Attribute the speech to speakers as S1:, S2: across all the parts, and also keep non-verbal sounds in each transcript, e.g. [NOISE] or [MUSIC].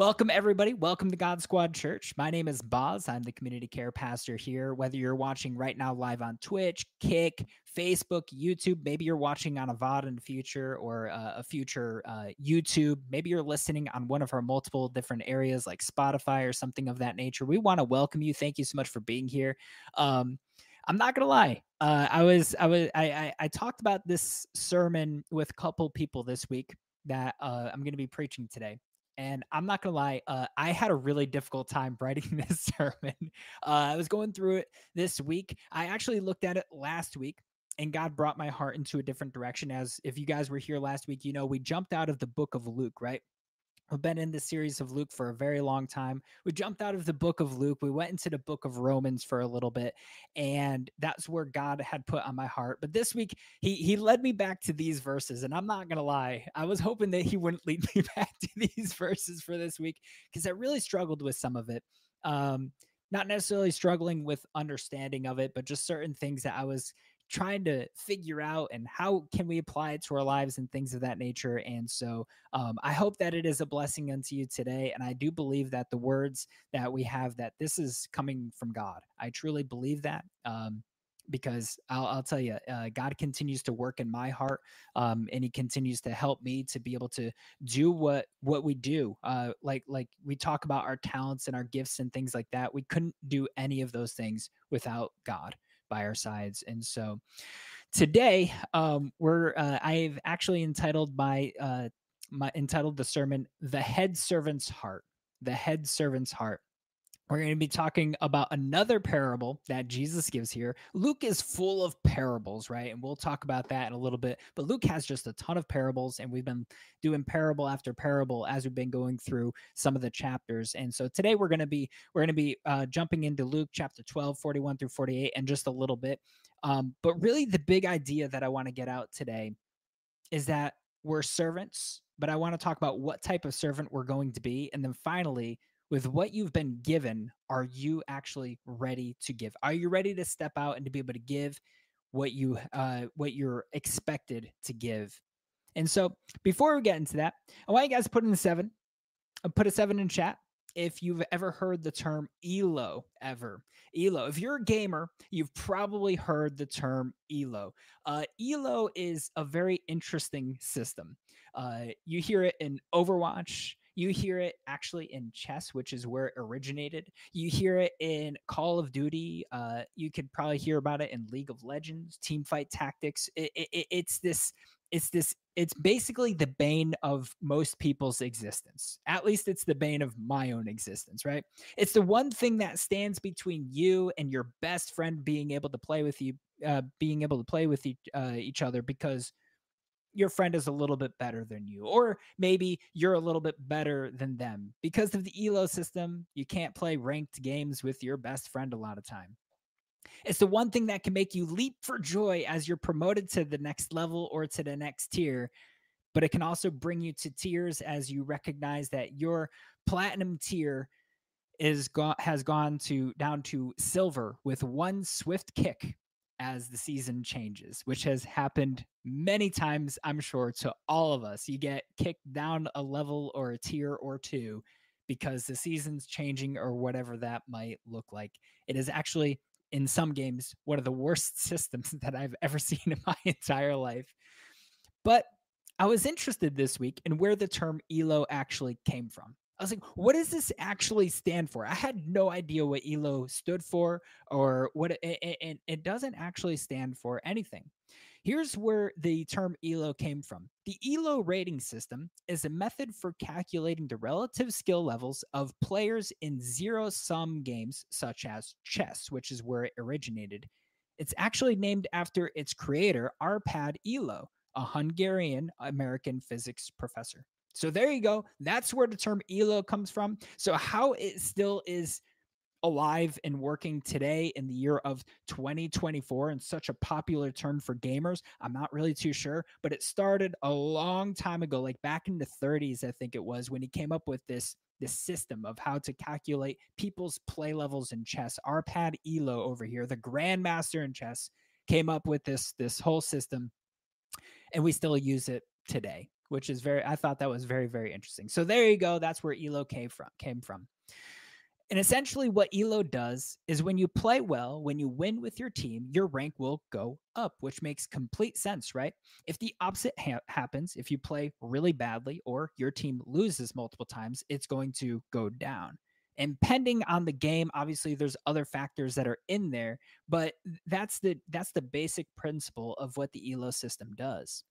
S1: Welcome, everybody. Welcome to God Squad Church. My name is Boz. I'm the community care pastor here. Whether you're watching right now live on Twitch, Kick, Facebook, YouTube, maybe you're watching on a VOD in the future or uh, a future uh, YouTube, maybe you're listening on one of our multiple different areas like Spotify or something of that nature. We want to welcome you. Thank you so much for being here. Um, I'm not gonna lie. Uh, I was, I was, I, I, I, talked about this sermon with a couple people this week that uh, I'm gonna be preaching today. And I'm not gonna lie, uh, I had a really difficult time writing [LAUGHS] this sermon. Uh, I was going through it this week. I actually looked at it last week, and God brought my heart into a different direction. As if you guys were here last week, you know we jumped out of the book of Luke, right? We've been in the series of Luke for a very long time. We jumped out of the book of Luke. We went into the book of Romans for a little bit, and that's where God had put on my heart. But this week, he he led me back to these verses, and I'm not gonna lie, I was hoping that he wouldn't lead [LAUGHS] me back to these verses for this week because I really struggled with some of it. Um, not necessarily struggling with understanding of it, but just certain things that I was trying to figure out and how can we apply it to our lives and things of that nature. And so um, I hope that it is a blessing unto you today. And I do believe that the words that we have that this is coming from God. I truly believe that. Um, because I'll, I'll, tell you, uh, God continues to work in my heart, um, and He continues to help me to be able to do what what we do. Uh, like like we talk about our talents and our gifts and things like that. We couldn't do any of those things without God by our sides. And so today, um, we're uh, I've actually entitled my uh, my entitled the sermon "The Head Servant's Heart." The head servant's heart. We're going to be talking about another parable that Jesus gives here. Luke is full of parables, right? And we'll talk about that in a little bit. But Luke has just a ton of parables, and we've been doing parable after parable as we've been going through some of the chapters. And so today we're going to be we're going to be uh, jumping into Luke chapter 12, 41 through 48, and just a little bit. Um, but really, the big idea that I want to get out today is that we're servants, but I want to talk about what type of servant we're going to be, and then finally with what you've been given, are you actually ready to give? Are you ready to step out and to be able to give what you uh what you're expected to give? And so before we get into that, I want you guys to put in a seven. Uh, put a seven in chat if you've ever heard the term ELO ever. ELO. If you're a gamer, you've probably heard the term ELO. Uh, ELO is a very interesting system. Uh, you hear it in Overwatch, you hear it actually in chess, which is where it originated. You hear it in Call of Duty. Uh, you could probably hear about it in League of Legends, Team Fight Tactics. It, it, it's this. It's this. It's basically the bane of most people's existence. At least it's the bane of my own existence, right? It's the one thing that stands between you and your best friend being able to play with you, uh, being able to play with each, uh, each other because your friend is a little bit better than you, or maybe you're a little bit better than them. Because of the ELO system, you can't play ranked games with your best friend a lot of time. It's the one thing that can make you leap for joy as you're promoted to the next level or to the next tier, but it can also bring you to tears as you recognize that your platinum tier is go- has gone to down to silver with one swift kick as the season changes, which has happened many times, I'm sure, to all of us. You get kicked down a level or a tier or two because the season's changing or whatever that might look like. It is actually, in some games, one of the worst [LAUGHS] systems that I've ever seen in my entire life. But I was interested this week in where the term ELO actually came from. I was like, what does this actually stand for? I had no idea what ELO stood for or what it, it, it doesn't actually stand for anything. Here's where the term ELO came from. The ELO rating system is a method for calculating the relative skill levels of players in zero sum games, such as chess, which is where it originated. It's actually named after its creator, Arpad Elo, a Hungarian American physics professor. So there you go. That's where the term ELO comes from. So how it still is alive and working today in the year of 2024 and such a popular term for gamers i'm not really too sure but it started a long time ago like back in the 30s i think it was when he came up with this this system of how to calculate people's play levels in chess arpad elo over here the grandmaster in chess came up with this this whole system and we still use it today which is very I thought that was very very interesting. So there you go. That's where Elo came from. Came from. And essentially, what Elo does is when you play well, when you win with your team, your rank will go up, which makes complete sense, right? If the opposite ha- happens, if you play really badly or your team loses multiple times, it's going to go down. And pending on the game, obviously there's other factors that are in there, but that's the that's the basic principle of what the Elo system does.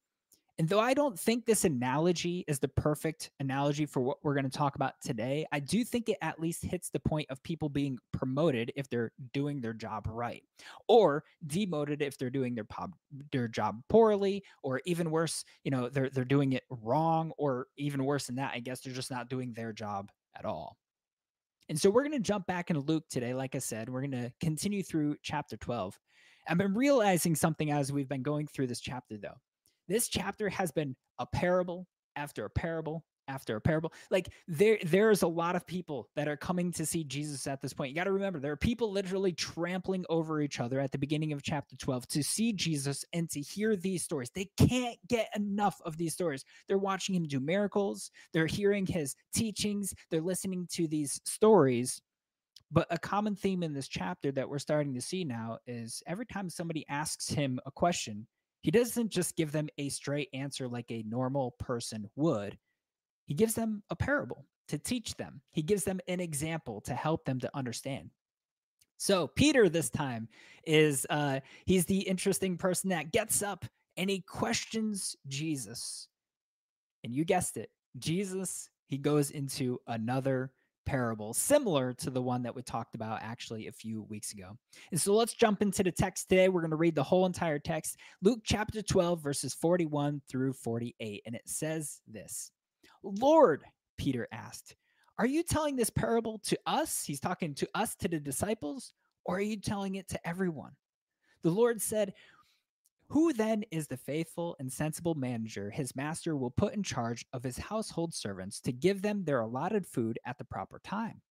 S1: And though I don't think this analogy is the perfect analogy for what we're going to talk about today, I do think it at least hits the point of people being promoted if they're doing their job right, or demoted if they're doing their pop, their job poorly, or even worse, you know, they're they're doing it wrong, or even worse than that, I guess they're just not doing their job at all. And so we're going to jump back into Luke today. Like I said, we're going to continue through chapter 12. I've been realizing something as we've been going through this chapter, though. This chapter has been a parable after a parable after a parable. Like there, there's a lot of people that are coming to see Jesus at this point. You got to remember, there are people literally trampling over each other at the beginning of chapter 12 to see Jesus and to hear these stories. They can't get enough of these stories. They're watching him do miracles, they're hearing his teachings, they're listening to these stories. But a common theme in this chapter that we're starting to see now is every time somebody asks him a question, he doesn't just give them a straight answer like a normal person would. He gives them a parable to teach them, he gives them an example to help them to understand. So, Peter, this time, is uh, he's the interesting person that gets up and he questions Jesus. And you guessed it, Jesus, he goes into another parable similar to the one that we talked about actually a few weeks ago. And so let's jump into the text today. We're going to read the whole entire text, Luke chapter 12, verses 41 through 48. And it says this Lord, Peter asked, Are you telling this parable to us? He's talking to us, to the disciples, or are you telling it to everyone? The Lord said, who then is the faithful and sensible manager his master will put in charge of his household servants to give them their allotted food at the proper time?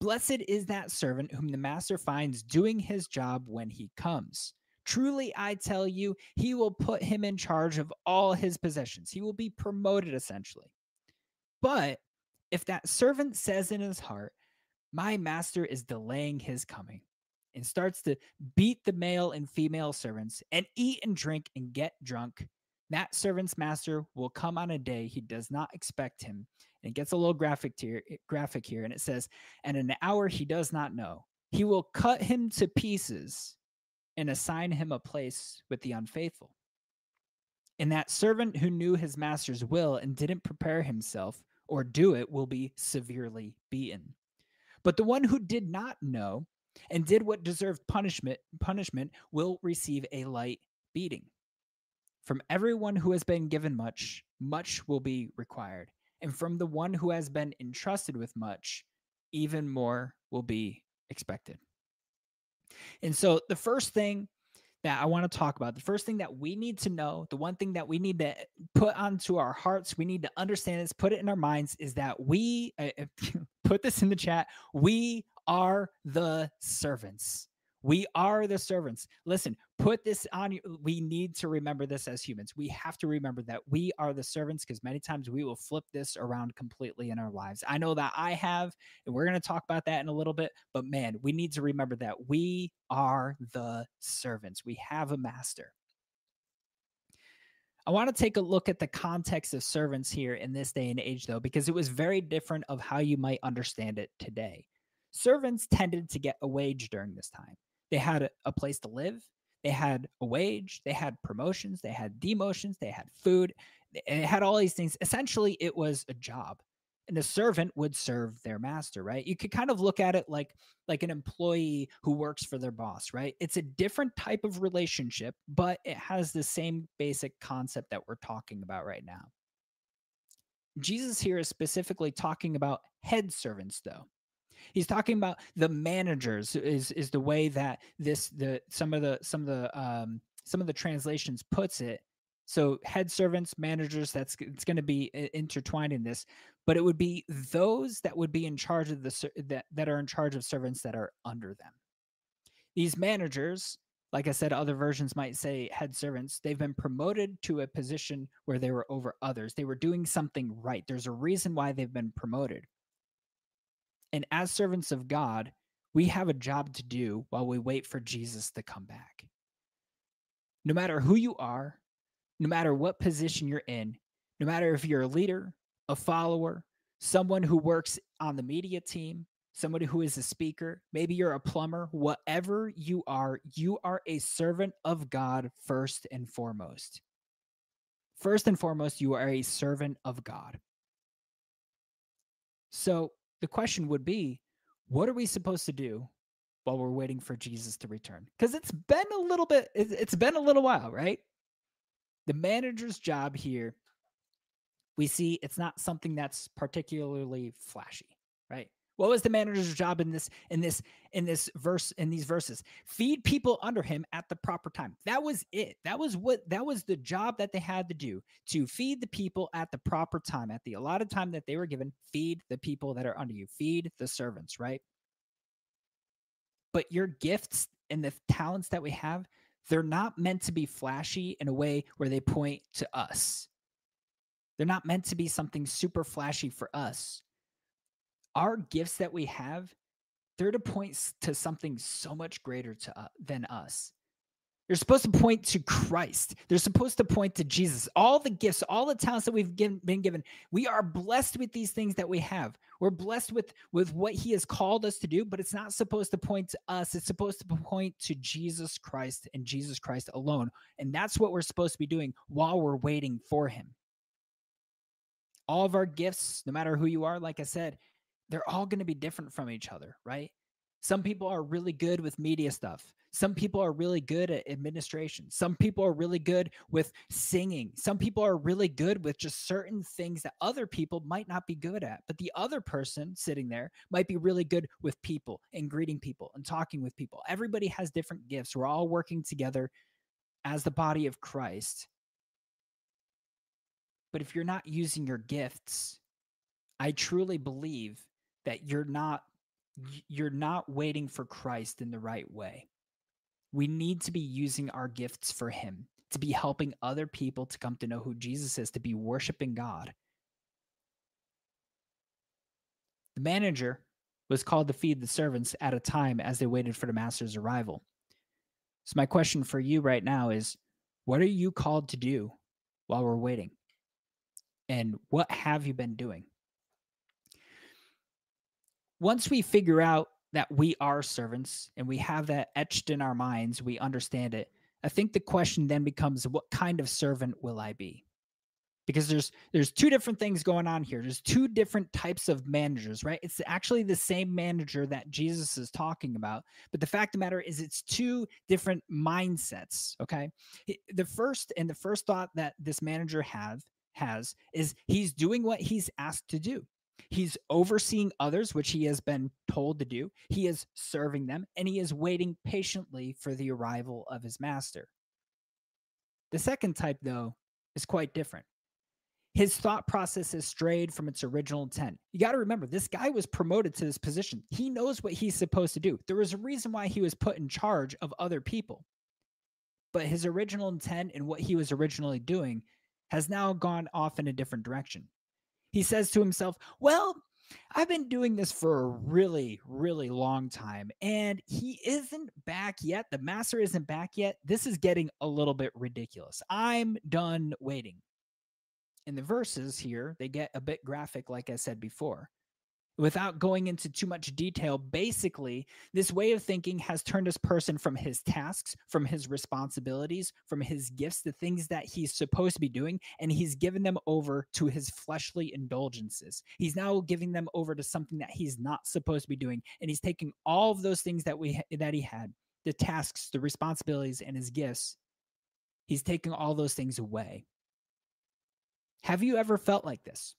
S1: Blessed is that servant whom the master finds doing his job when he comes. Truly, I tell you, he will put him in charge of all his possessions. He will be promoted essentially. But if that servant says in his heart, My master is delaying his coming, and starts to beat the male and female servants and eat and drink and get drunk, that servant's master will come on a day he does not expect him. And it gets a little graphic here, eh, graphic here, and it says, "And an hour he does not know. He will cut him to pieces and assign him a place with the unfaithful." And that servant who knew his master's will and didn't prepare himself or do it will be severely beaten. But the one who did not know and did what deserved punishment punishment will receive a light beating from everyone who has been given much much will be required and from the one who has been entrusted with much even more will be expected and so the first thing that I want to talk about. The first thing that we need to know, the one thing that we need to put onto our hearts, we need to understand this, put it in our minds, is that we uh, [LAUGHS] put this in the chat. We are the servants. We are the servants. Listen, put this on you. We need to remember this as humans. We have to remember that we are the servants because many times we will flip this around completely in our lives. I know that I have, and we're going to talk about that in a little bit. But man, we need to remember that we are the servants. We have a master. I want to take a look at the context of servants here in this day and age, though, because it was very different of how you might understand it today servants tended to get a wage during this time. They had a place to live, they had a wage, they had promotions, they had demotions, they had food, it had all these things. Essentially, it was a job. And a servant would serve their master, right? You could kind of look at it like like an employee who works for their boss, right? It's a different type of relationship, but it has the same basic concept that we're talking about right now. Jesus here is specifically talking about head servants though. He's talking about the managers is is the way that this the some of the some of the um some of the translations puts it. So head servants, managers, that's it's going to be intertwined in this, but it would be those that would be in charge of the that that are in charge of servants that are under them. These managers like I said, other versions might say head servants. They've been promoted to a position where they were over others. They were doing something right. There's a reason why they've been promoted. And as servants of God, we have a job to do while we wait for Jesus to come back. No matter who you are, no matter what position you're in, no matter if you're a leader, a follower, someone who works on the media team, somebody who is a speaker, maybe you're a plumber, whatever you are, you are a servant of God first and foremost. First and foremost, you are a servant of God. So the question would be what are we supposed to do while we're waiting for Jesus to return? Because it's been a little bit, it's been a little while, right? The manager's job here, we see it's not something that's particularly flashy, right? What was the manager's job in this in this in this verse in these verses? Feed people under him at the proper time. That was it. That was what that was the job that they had to do to feed the people at the proper time at the allotted time that they were given. Feed the people that are under you. Feed the servants, right? But your gifts and the talents that we have, they're not meant to be flashy in a way where they point to us. They're not meant to be something super flashy for us our gifts that we have, they're to point to something so much greater to uh, than us. They're supposed to point to Christ. They're supposed to point to Jesus. All the gifts, all the talents that we've given, been given, we are blessed with these things that we have. We're blessed with with what He has called us to do, but it's not supposed to point to us. It's supposed to point to Jesus Christ and Jesus Christ alone. And that's what we're supposed to be doing while we're waiting for Him. All of our gifts, no matter who you are, like I said, they're all going to be different from each other, right? Some people are really good with media stuff. Some people are really good at administration. Some people are really good with singing. Some people are really good with just certain things that other people might not be good at. But the other person sitting there might be really good with people and greeting people and talking with people. Everybody has different gifts. We're all working together as the body of Christ. But if you're not using your gifts, I truly believe that you're not you're not waiting for Christ in the right way. We need to be using our gifts for him, to be helping other people to come to know who Jesus is, to be worshiping God. The manager was called to feed the servants at a time as they waited for the master's arrival. So, my question for you right now is what are you called to do while we're waiting? And what have you been doing? Once we figure out that we are servants and we have that etched in our minds, we understand it. I think the question then becomes what kind of servant will I be? Because there's there's two different things going on here. There's two different types of managers, right? It's actually the same manager that Jesus is talking about, but the fact of the matter is it's two different mindsets, okay? The first and the first thought that this manager have has is he's doing what he's asked to do. He's overseeing others, which he has been told to do. He is serving them, and he is waiting patiently for the arrival of his master. The second type, though, is quite different. His thought process has strayed from its original intent. You got to remember, this guy was promoted to this position. He knows what he's supposed to do. There was a reason why he was put in charge of other people. But his original intent and what he was originally doing has now gone off in a different direction he says to himself, Well, I've been doing this for a really, really long time, and he isn't back yet. The master isn't back yet. This is getting a little bit ridiculous. I'm done waiting. In the verses here, they get a bit graphic, like I said before without going into too much detail, basically, this way of thinking has turned this person from his tasks, from his responsibilities, from his gifts, the things that he's supposed to be doing, and he's given them over to his fleshly indulgences. He's now giving them over to something that he's not supposed to be doing, and he's taking all of those things that we that he had, the tasks, the responsibilities, and his gifts. He's taking all those things away. Have you ever felt like this?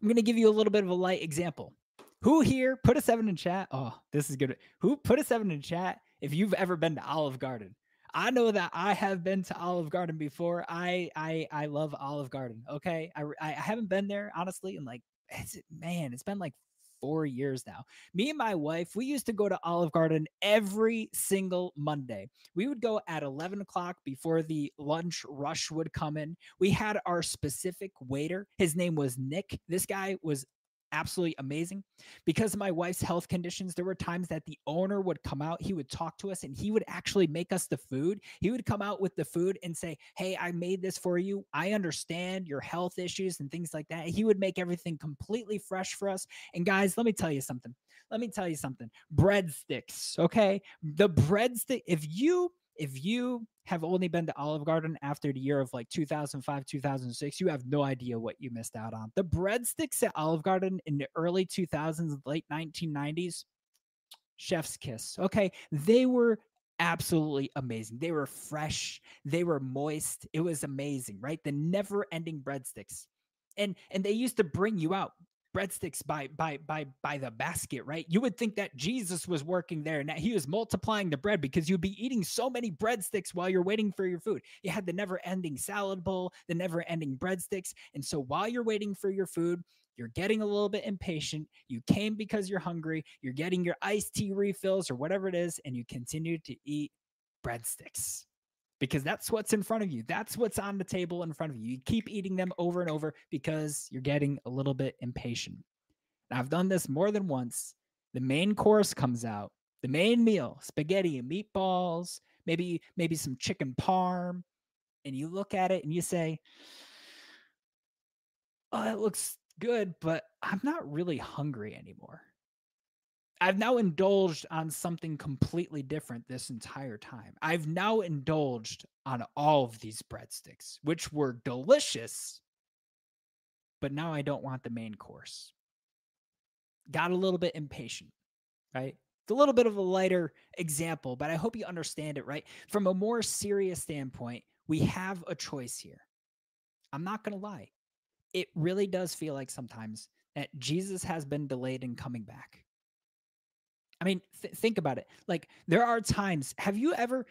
S1: I'm going to give you a little bit of a light example. Who here put a seven in chat? Oh, this is good. Who put a seven in chat if you've ever been to Olive Garden? I know that I have been to Olive Garden before. I I I love Olive Garden. Okay, I I haven't been there honestly in like it's man, it's been like four years now. Me and my wife, we used to go to Olive Garden every single Monday. We would go at 11 o'clock before the lunch rush would come in. We had our specific waiter. His name was Nick. This guy was absolutely amazing. Because of my wife's health conditions, there were times that the owner would come out, he would talk to us, and he would actually make us the food. He would come out with the food and say, Hey, I made this for you. I understand your health issues and things like that. He would make everything completely fresh for us. And guys, let me tell you something. Let me tell you something. Breadsticks, okay? The breadstick, if you if you have only been to Olive Garden after the year of like 2005, 2006, you have no idea what you missed out on. The breadsticks at Olive Garden in the early 2000s, late 1990s, chef's kiss. Okay. They were absolutely amazing. They were fresh, they were moist. It was amazing, right? The never ending breadsticks. And, and they used to bring you out breadsticks by by by by the basket, right? You would think that Jesus was working there and that he was multiplying the bread because you'd be eating so many breadsticks while you're waiting for your food. You had the never-ending salad bowl, the never-ending breadsticks, and so while you're waiting for your food, you're getting a little bit impatient. You came because you're hungry. You're getting your iced tea refills or whatever it is, and you continue to eat breadsticks because that's what's in front of you. That's what's on the table in front of you. You keep eating them over and over because you're getting a little bit impatient. Now, I've done this more than once. The main course comes out, the main meal, spaghetti and meatballs, maybe maybe some chicken parm, and you look at it and you say, "Oh, it looks good, but I'm not really hungry anymore." I've now indulged on something completely different this entire time. I've now indulged on all of these breadsticks, which were delicious, but now I don't want the main course. Got a little bit impatient, right? It's a little bit of a lighter example, but I hope you understand it, right? From a more serious standpoint, we have a choice here. I'm not going to lie. It really does feel like sometimes that Jesus has been delayed in coming back I mean, th- think about it. Like there are times. Have you ever?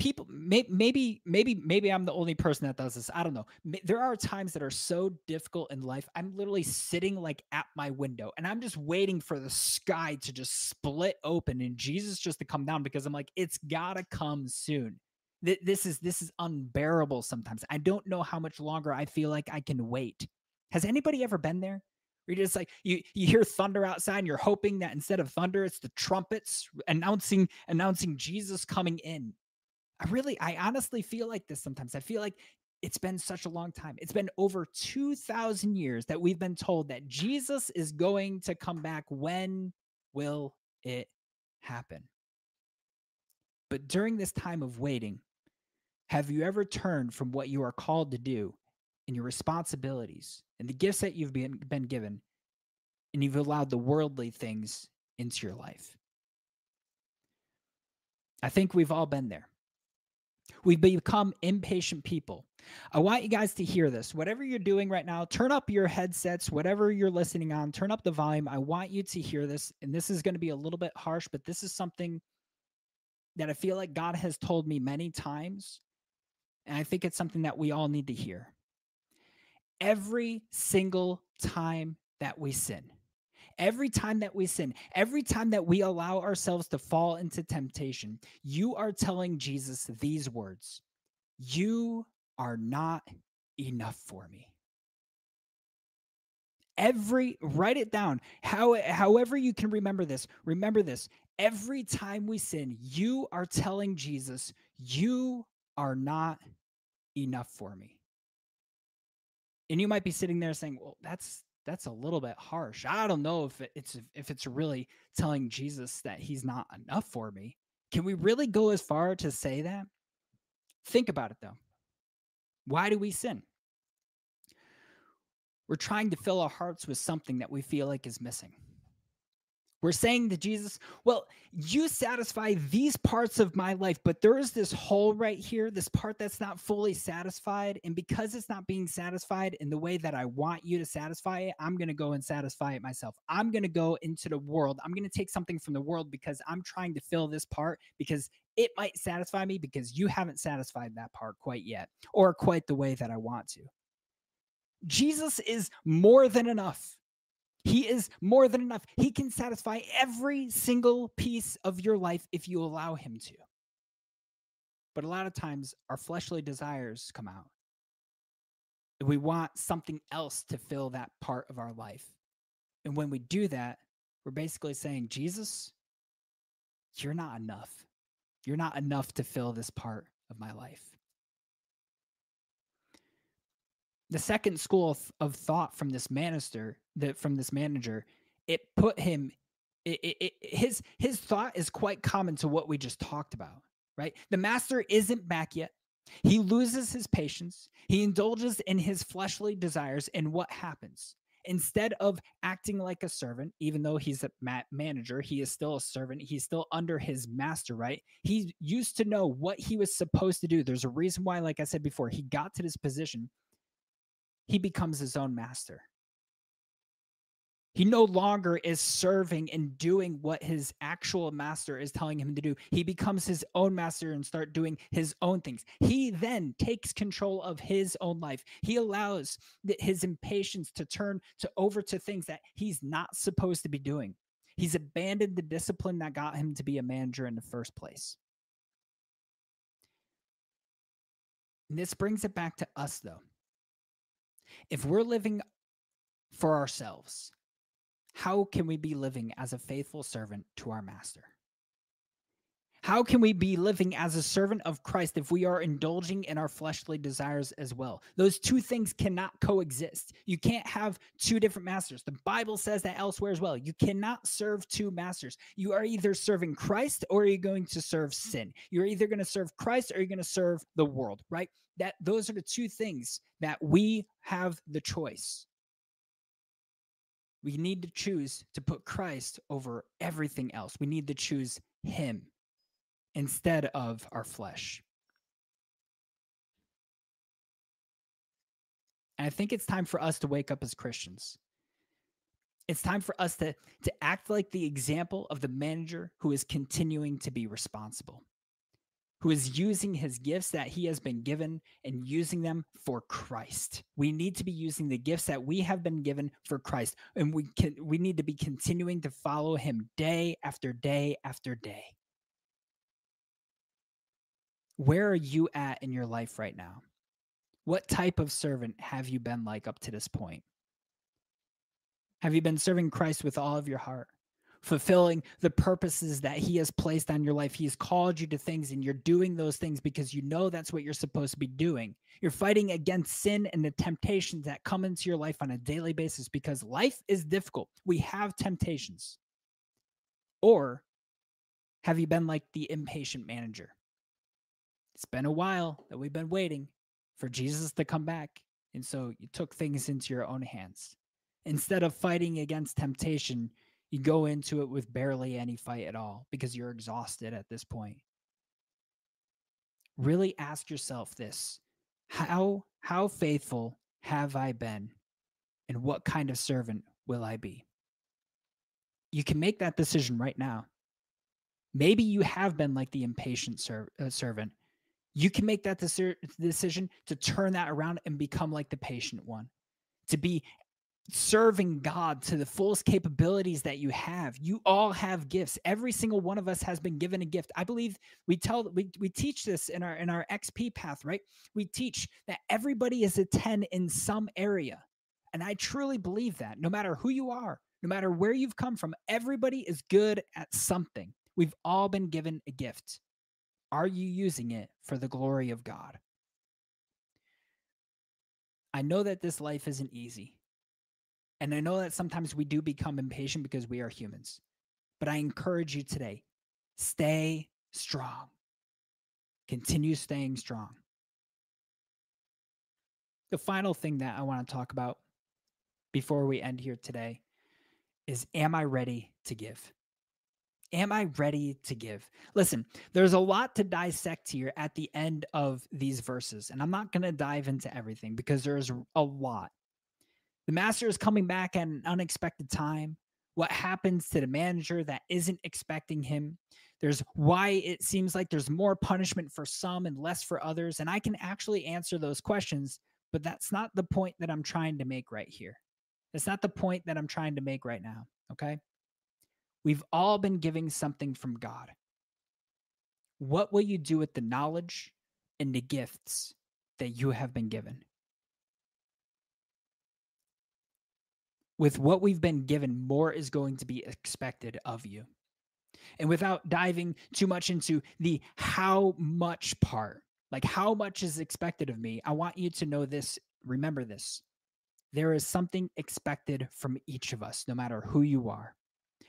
S1: People, may, maybe, maybe, maybe I'm the only person that does this. I don't know. There are times that are so difficult in life. I'm literally sitting like at my window and I'm just waiting for the sky to just split open and Jesus just to come down because I'm like, it's gotta come soon. This is this is unbearable sometimes. I don't know how much longer I feel like I can wait. Has anybody ever been there? You're just like you you hear thunder outside and you're hoping that instead of thunder it's the trumpets announcing announcing Jesus coming in. I really I honestly feel like this sometimes. I feel like it's been such a long time. It's been over 2000 years that we've been told that Jesus is going to come back. When will it happen? But during this time of waiting, have you ever turned from what you are called to do and your responsibilities and the gifts that you've been, been given, and you've allowed the worldly things into your life. I think we've all been there. We've become impatient people. I want you guys to hear this. Whatever you're doing right now, turn up your headsets, whatever you're listening on, turn up the volume. I want you to hear this. And this is going to be a little bit harsh, but this is something that I feel like God has told me many times. And I think it's something that we all need to hear every single time that we sin. Every time that we sin, every time that we allow ourselves to fall into temptation, you are telling Jesus these words You are not enough for me. Every, write it down. How, however, you can remember this, remember this. Every time we sin, you are telling Jesus, You are not enough for me and you might be sitting there saying, "Well, that's that's a little bit harsh. I don't know if it's if it's really telling Jesus that he's not enough for me. Can we really go as far to say that? Think about it though. Why do we sin? We're trying to fill our hearts with something that we feel like is missing. We're saying to Jesus, Well, you satisfy these parts of my life, but there is this hole right here, this part that's not fully satisfied. And because it's not being satisfied in the way that I want you to satisfy it, I'm going to go and satisfy it myself. I'm going to go into the world. I'm going to take something from the world because I'm trying to fill this part because it might satisfy me because you haven't satisfied that part quite yet or quite the way that I want to. Jesus is more than enough. He is more than enough. He can satisfy every single piece of your life if you allow him to. But a lot of times our fleshly desires come out. We want something else to fill that part of our life. And when we do that, we're basically saying, Jesus, you're not enough. You're not enough to fill this part of my life. The second school of, thought from this manager, that from this manager, it put him. It, it, it, his his thought is quite common to what we just talked about, right? The master isn't back yet. He loses his patience. He indulges in his fleshly desires, and what happens? instead of acting like a servant, even though he's a ma- manager, he is still a servant. He's still under his master, right? He used to know what he was supposed to do. There's a reason why, like I said before, he got to this position. He becomes his own master. He no longer is serving and doing what his actual master is telling him to do. He becomes his own master and start doing his own things. He then takes control of his own life. He allows his impatience to turn to over to things that he's not supposed to be doing. He's abandoned the discipline that got him to be a manager in the first place. And this brings it back to us though. If we're living for ourselves, how can we be living as a faithful servant to our master? How can we be living as a servant of Christ if we are indulging in our fleshly desires as well? Those two things cannot coexist. You can't have two different masters. The Bible says that elsewhere as well. You cannot serve two masters. You are either serving Christ or you're going to serve sin. You're either going to serve Christ or you're going to serve the world, right? That those are the two things that we have the choice. We need to choose to put Christ over everything else. We need to choose Him instead of our flesh. And I think it's time for us to wake up as Christians. It's time for us to, to act like the example of the manager who is continuing to be responsible who is using his gifts that he has been given and using them for Christ. We need to be using the gifts that we have been given for Christ and we can we need to be continuing to follow him day after day after day. Where are you at in your life right now? What type of servant have you been like up to this point? Have you been serving Christ with all of your heart? fulfilling the purposes that he has placed on your life. He's called you to things and you're doing those things because you know that's what you're supposed to be doing. You're fighting against sin and the temptations that come into your life on a daily basis because life is difficult. We have temptations. Or have you been like the impatient manager? It's been a while that we've been waiting for Jesus to come back. And so you took things into your own hands. Instead of fighting against temptation, you go into it with barely any fight at all because you're exhausted at this point. Really ask yourself this. How how faithful have I been and what kind of servant will I be? You can make that decision right now. Maybe you have been like the impatient ser- uh, servant. You can make that decision to turn that around and become like the patient one, to be serving God to the fullest capabilities that you have. You all have gifts. Every single one of us has been given a gift. I believe we tell we we teach this in our in our XP path, right? We teach that everybody is a 10 in some area. And I truly believe that no matter who you are, no matter where you've come from, everybody is good at something. We've all been given a gift. Are you using it for the glory of God? I know that this life isn't easy. And I know that sometimes we do become impatient because we are humans. But I encourage you today stay strong. Continue staying strong. The final thing that I want to talk about before we end here today is Am I ready to give? Am I ready to give? Listen, there's a lot to dissect here at the end of these verses, and I'm not going to dive into everything because there's a lot. The master is coming back at an unexpected time. What happens to the manager that isn't expecting him? There's why it seems like there's more punishment for some and less for others. And I can actually answer those questions, but that's not the point that I'm trying to make right here. That's not the point that I'm trying to make right now. Okay. We've all been giving something from God. What will you do with the knowledge and the gifts that you have been given? With what we've been given, more is going to be expected of you. And without diving too much into the how much part, like how much is expected of me, I want you to know this. Remember this there is something expected from each of us, no matter who you are.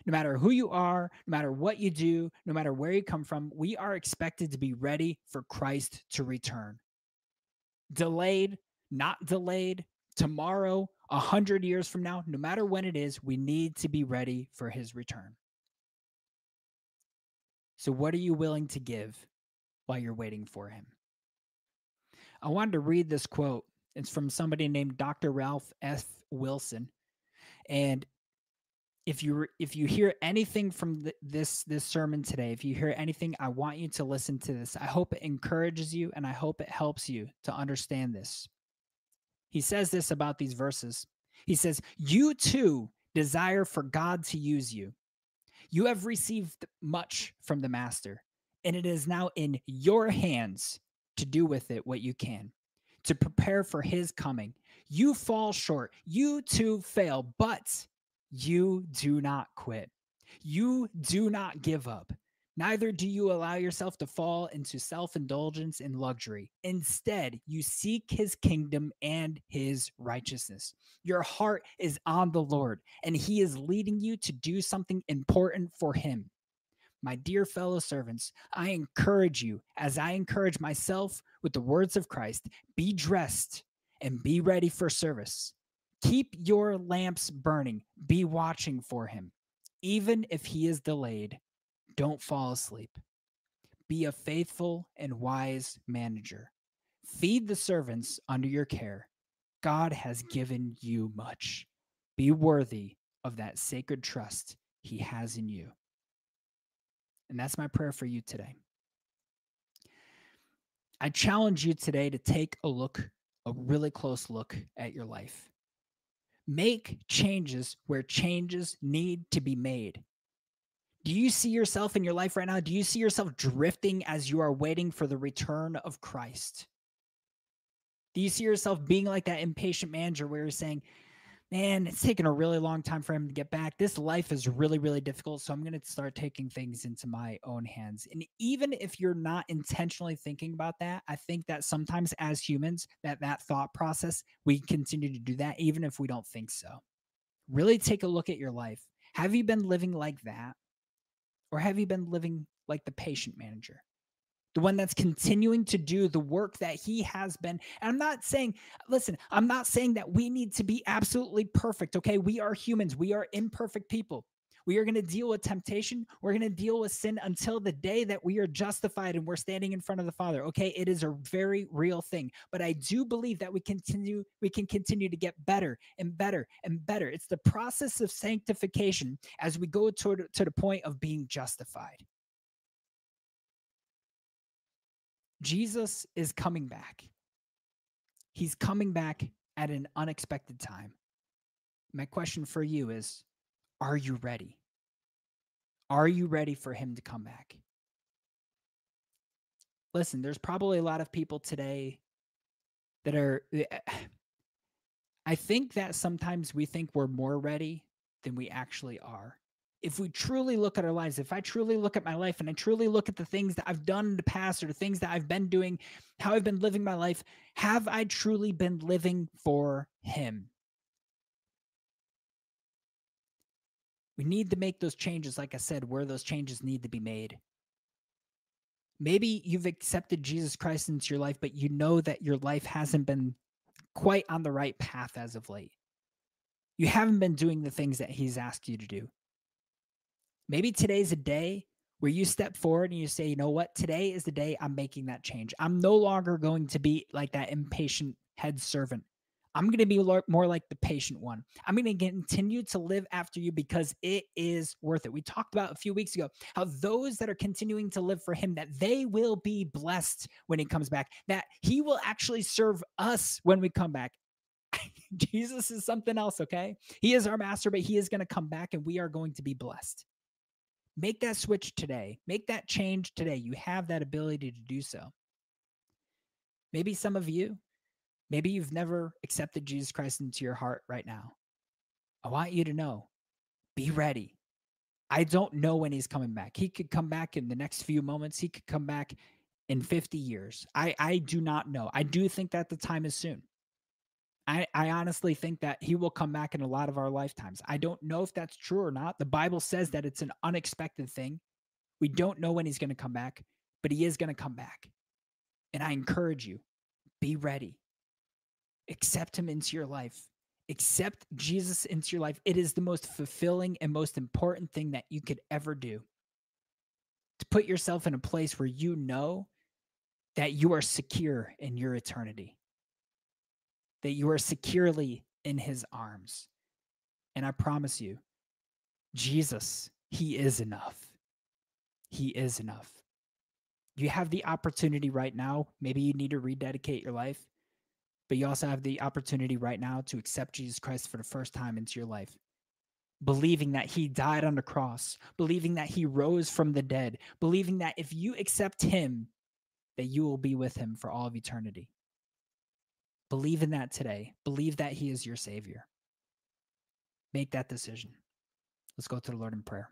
S1: No matter who you are, no matter what you do, no matter where you come from, we are expected to be ready for Christ to return. Delayed, not delayed, tomorrow, a hundred years from now, no matter when it is, we need to be ready for his return. So, what are you willing to give while you're waiting for him? I wanted to read this quote. It's from somebody named Dr. Ralph F. Wilson. And if you if you hear anything from th- this this sermon today, if you hear anything, I want you to listen to this. I hope it encourages you and I hope it helps you to understand this. He says this about these verses. He says, "You too desire for God to use you. You have received much from the master, and it is now in your hands to do with it what you can, to prepare for his coming. You fall short, you too fail, but you do not quit. You do not give up. Neither do you allow yourself to fall into self indulgence and luxury. Instead, you seek his kingdom and his righteousness. Your heart is on the Lord, and he is leading you to do something important for him. My dear fellow servants, I encourage you, as I encourage myself with the words of Christ, be dressed and be ready for service. Keep your lamps burning, be watching for him. Even if he is delayed, don't fall asleep. Be a faithful and wise manager. Feed the servants under your care. God has given you much. Be worthy of that sacred trust he has in you. And that's my prayer for you today. I challenge you today to take a look, a really close look at your life. Make changes where changes need to be made. Do you see yourself in your life right now? Do you see yourself drifting as you are waiting for the return of Christ? Do you see yourself being like that impatient manager where you're saying, man, it's taken a really long time for him to get back. This life is really, really difficult. So I'm going to start taking things into my own hands. And even if you're not intentionally thinking about that, I think that sometimes as humans, that that thought process, we continue to do that, even if we don't think so. Really take a look at your life. Have you been living like that? Or have you been living like the patient manager? The one that's continuing to do the work that he has been. And I'm not saying, listen, I'm not saying that we need to be absolutely perfect. Okay. We are humans, we are imperfect people. We are going to deal with temptation. We're going to deal with sin until the day that we are justified and we're standing in front of the Father. Okay, it is a very real thing. But I do believe that we continue we can continue to get better and better and better. It's the process of sanctification as we go toward to the point of being justified. Jesus is coming back. He's coming back at an unexpected time. My question for you is are you ready? Are you ready for him to come back? Listen, there's probably a lot of people today that are. Eh, I think that sometimes we think we're more ready than we actually are. If we truly look at our lives, if I truly look at my life and I truly look at the things that I've done in the past or the things that I've been doing, how I've been living my life, have I truly been living for Him? We need to make those changes, like I said, where those changes need to be made. Maybe you've accepted Jesus Christ into your life, but you know that your life hasn't been quite on the right path as of late. You haven't been doing the things that He's asked you to do. Maybe today's a day where you step forward and you say, you know what? Today is the day I'm making that change. I'm no longer going to be like that impatient head servant. I'm going to be more like the patient one. I'm going to continue to live after you because it is worth it. We talked about a few weeks ago how those that are continuing to live for him that they will be blessed when he comes back, that he will actually serve us when we come back. [LAUGHS] Jesus is something else, okay? He is our master, but he is going to come back and we are going to be blessed. Make that switch today. Make that change today. You have that ability to do so. Maybe some of you, maybe you've never accepted Jesus Christ into your heart right now. I want you to know be ready. I don't know when he's coming back. He could come back in the next few moments. He could come back in 50 years. I, I do not know. I do think that the time is soon. I, I honestly think that he will come back in a lot of our lifetimes. I don't know if that's true or not. The Bible says that it's an unexpected thing. We don't know when he's going to come back, but he is going to come back. And I encourage you be ready. Accept him into your life. Accept Jesus into your life. It is the most fulfilling and most important thing that you could ever do. To put yourself in a place where you know that you are secure in your eternity, that you are securely in his arms. And I promise you, Jesus, he is enough. He is enough. You have the opportunity right now. Maybe you need to rededicate your life, but you also have the opportunity right now to accept Jesus Christ for the first time into your life. Believing that he died on the cross, believing that he rose from the dead, believing that if you accept him, that you will be with him for all of eternity. Believe in that today. Believe that he is your savior. Make that decision. Let's go to the Lord in prayer.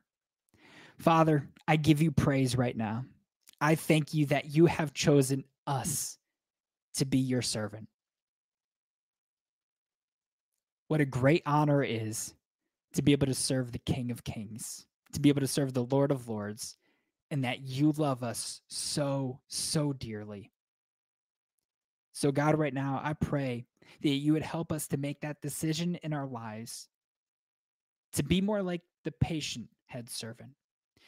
S1: Father, I give you praise right now. I thank you that you have chosen us to be your servant. What a great honor it is to be able to serve the King of Kings, to be able to serve the Lord of Lords, and that you love us so, so dearly. So, God, right now, I pray that you would help us to make that decision in our lives to be more like the patient head servant,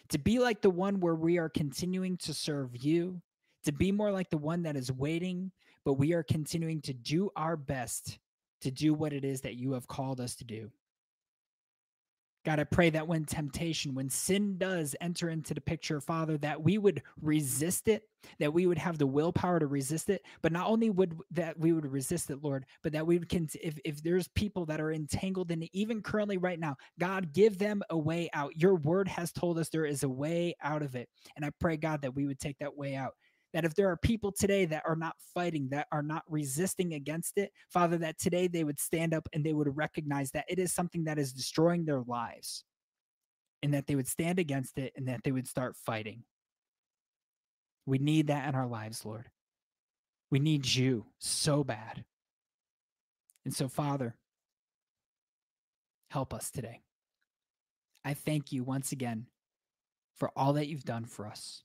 S1: to be like the one where we are continuing to serve you, to be more like the one that is waiting, but we are continuing to do our best to do what it is that you have called us to do. God, I pray that when temptation, when sin does enter into the picture, Father, that we would resist it, that we would have the willpower to resist it. But not only would that we would resist it, Lord, but that we would, if, if there's people that are entangled in it, even currently right now, God, give them a way out. Your word has told us there is a way out of it. And I pray, God, that we would take that way out that if there are people today that are not fighting, that are not resisting against it, Father, that today they would stand up and they would recognize that it is something that is destroying their lives and that they would stand against it and that they would start fighting. We need that in our lives, Lord. We need you so bad. And so, Father, help us today. I thank you once again for all that you've done for us.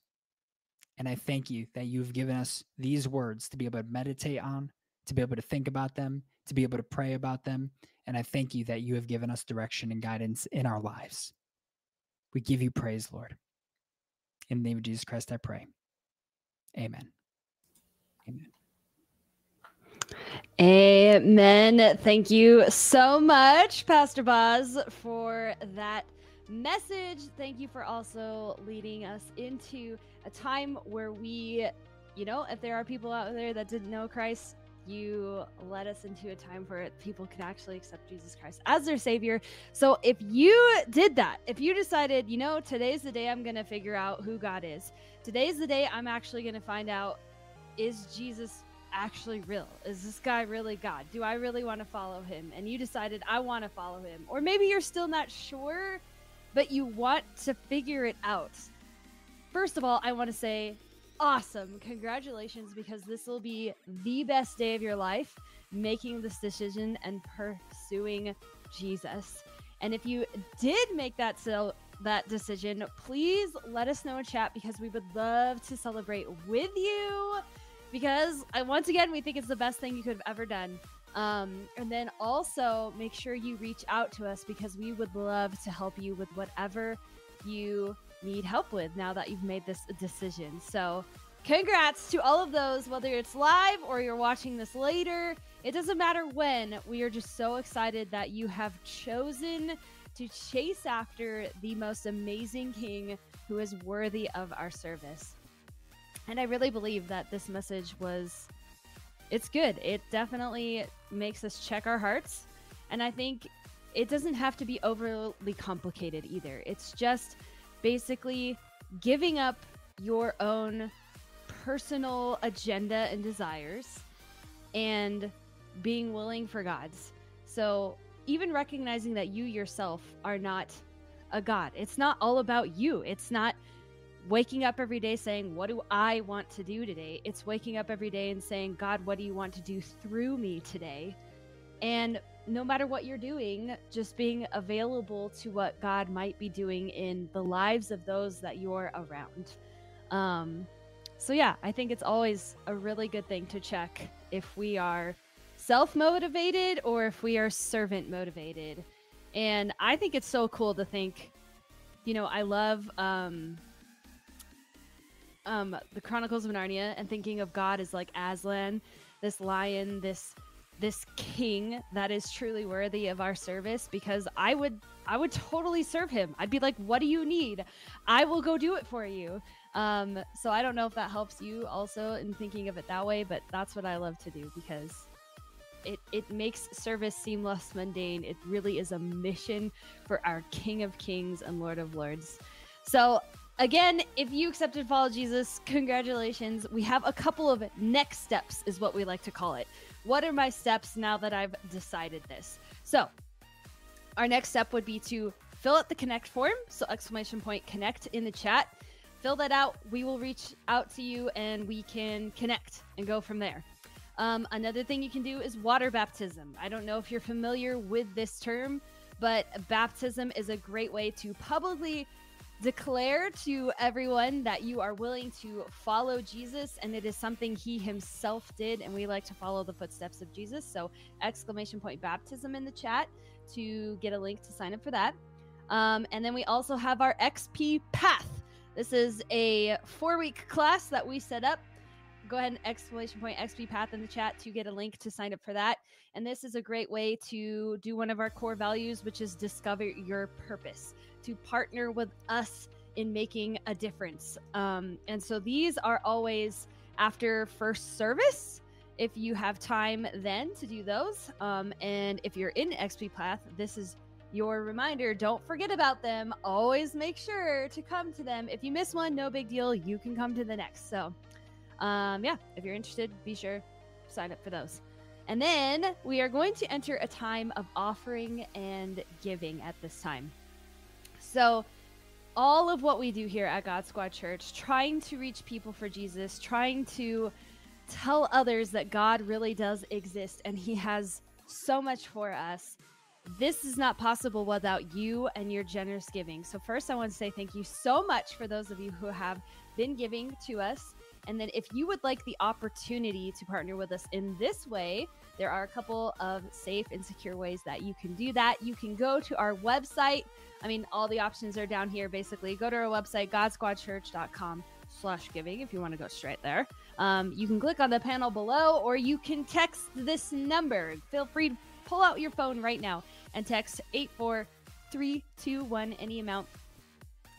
S1: And I thank you that you've given us these words to be able to meditate on, to be able to think about them, to be able to pray about them. And I thank you that you have given us direction and guidance in our lives. We give you praise, Lord. In the name of Jesus Christ, I pray. Amen. Amen.
S2: Amen. Thank you so much, Pastor Boz, for that message. Thank you for also leading us into a time where we, you know, if there are people out there that didn't know Christ, you led us into a time where people can actually accept Jesus Christ as their savior. So if you did that, if you decided, you know, today's the day I'm going to figure out who God is, today's the day I'm actually going to find out is Jesus actually real? Is this guy really God? Do I really want to follow him? And you decided I want to follow him. Or maybe you're still not sure but you want to figure it out. First of all, I want to say awesome. Congratulations, because this will be the best day of your life making this decision and pursuing Jesus. And if you did make that so that decision, please let us know in chat because we would love to celebrate with you. Because I once again we think it's the best thing you could have ever done. Um, and then also make sure you reach out to us because we would love to help you with whatever you need help with now that you've made this decision. So, congrats to all of those, whether it's live or you're watching this later. It doesn't matter when. We are just so excited that you have chosen to chase after the most amazing king who is worthy of our service. And I really believe that this message was it's good. It definitely makes us check our hearts. And I think it doesn't have to be overly complicated either. It's just basically giving up your own personal agenda and desires and being willing for God's. So, even recognizing that you yourself are not a God, it's not all about you. It's not waking up every day saying, What do I want to do today? It's waking up every day and saying, God, what do you want to do through me today? And no matter what you're doing, just being available to what God might be doing in the lives of those that you're around. Um, so, yeah, I think it's always a really good thing to check if we are self motivated or if we are servant motivated. And I think it's so cool to think, you know, I love um, um, the Chronicles of Narnia and thinking of God as like Aslan, this lion, this this king that is truly worthy of our service because I would I would totally serve him. I'd be like, "What do you need? I will go do it for you." Um, so I don't know if that helps you also in thinking of it that way, but that's what I love to do because it it makes service seem less mundane. It really is a mission for our King of Kings and Lord of Lords. So again, if you accepted follow Jesus, congratulations. We have a couple of next steps, is what we like to call it. What are my steps now that I've decided this? So, our next step would be to fill out the connect form. So, exclamation point connect in the chat. Fill that out. We will reach out to you and we can connect and go from there. Um, another thing you can do is water baptism. I don't know if you're familiar with this term, but baptism is a great way to publicly declare to everyone that you are willing to follow Jesus and it is something he himself did and we like to follow the footsteps of Jesus. So exclamation point baptism in the chat to get a link to sign up for that. Um, and then we also have our XP Path. This is a four week class that we set up. Go ahead and exclamation point XP Path in the chat to get a link to sign up for that. And this is a great way to do one of our core values, which is discover your purpose to partner with us in making a difference. Um, and so these are always after first service. If you have time then to do those, um, and if you're in XP Path, this is your reminder. Don't forget about them. Always make sure to come to them. If you miss one, no big deal. You can come to the next. So, um, yeah, if you're interested, be sure sign up for those. And then we are going to enter a time of offering and giving at this time. So, all of what we do here at God Squad Church, trying to reach people for Jesus, trying to tell others that God really does exist and He has so much for us. This is not possible without you and your generous giving. So, first, I want to say thank you so much for those of you who have been giving to us. And then, if you would like the opportunity to partner with us in this way, there are a couple of safe and secure ways that you can do that. You can go to our website, I mean, all the options are down here basically. Go to our website, godsquadchurch.com slash giving if you want to go straight there. Um, you can click on the panel below or you can text this number. Feel free to pull out your phone right now and text 84321 any amount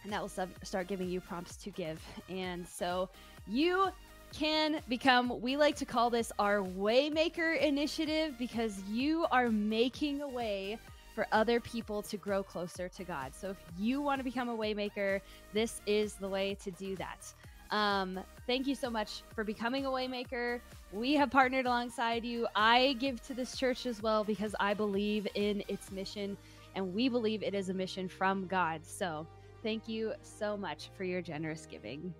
S2: and that will start giving you prompts to give. And so you can become, we like to call this our Waymaker initiative because you are making a way for other people to grow closer to God. So if you want to become a waymaker, this is the way to do that. Um, thank you so much for becoming a waymaker. We have partnered alongside you. I give to this church as well because I believe in its mission and we believe it is a mission from God. So thank you so much for your generous giving.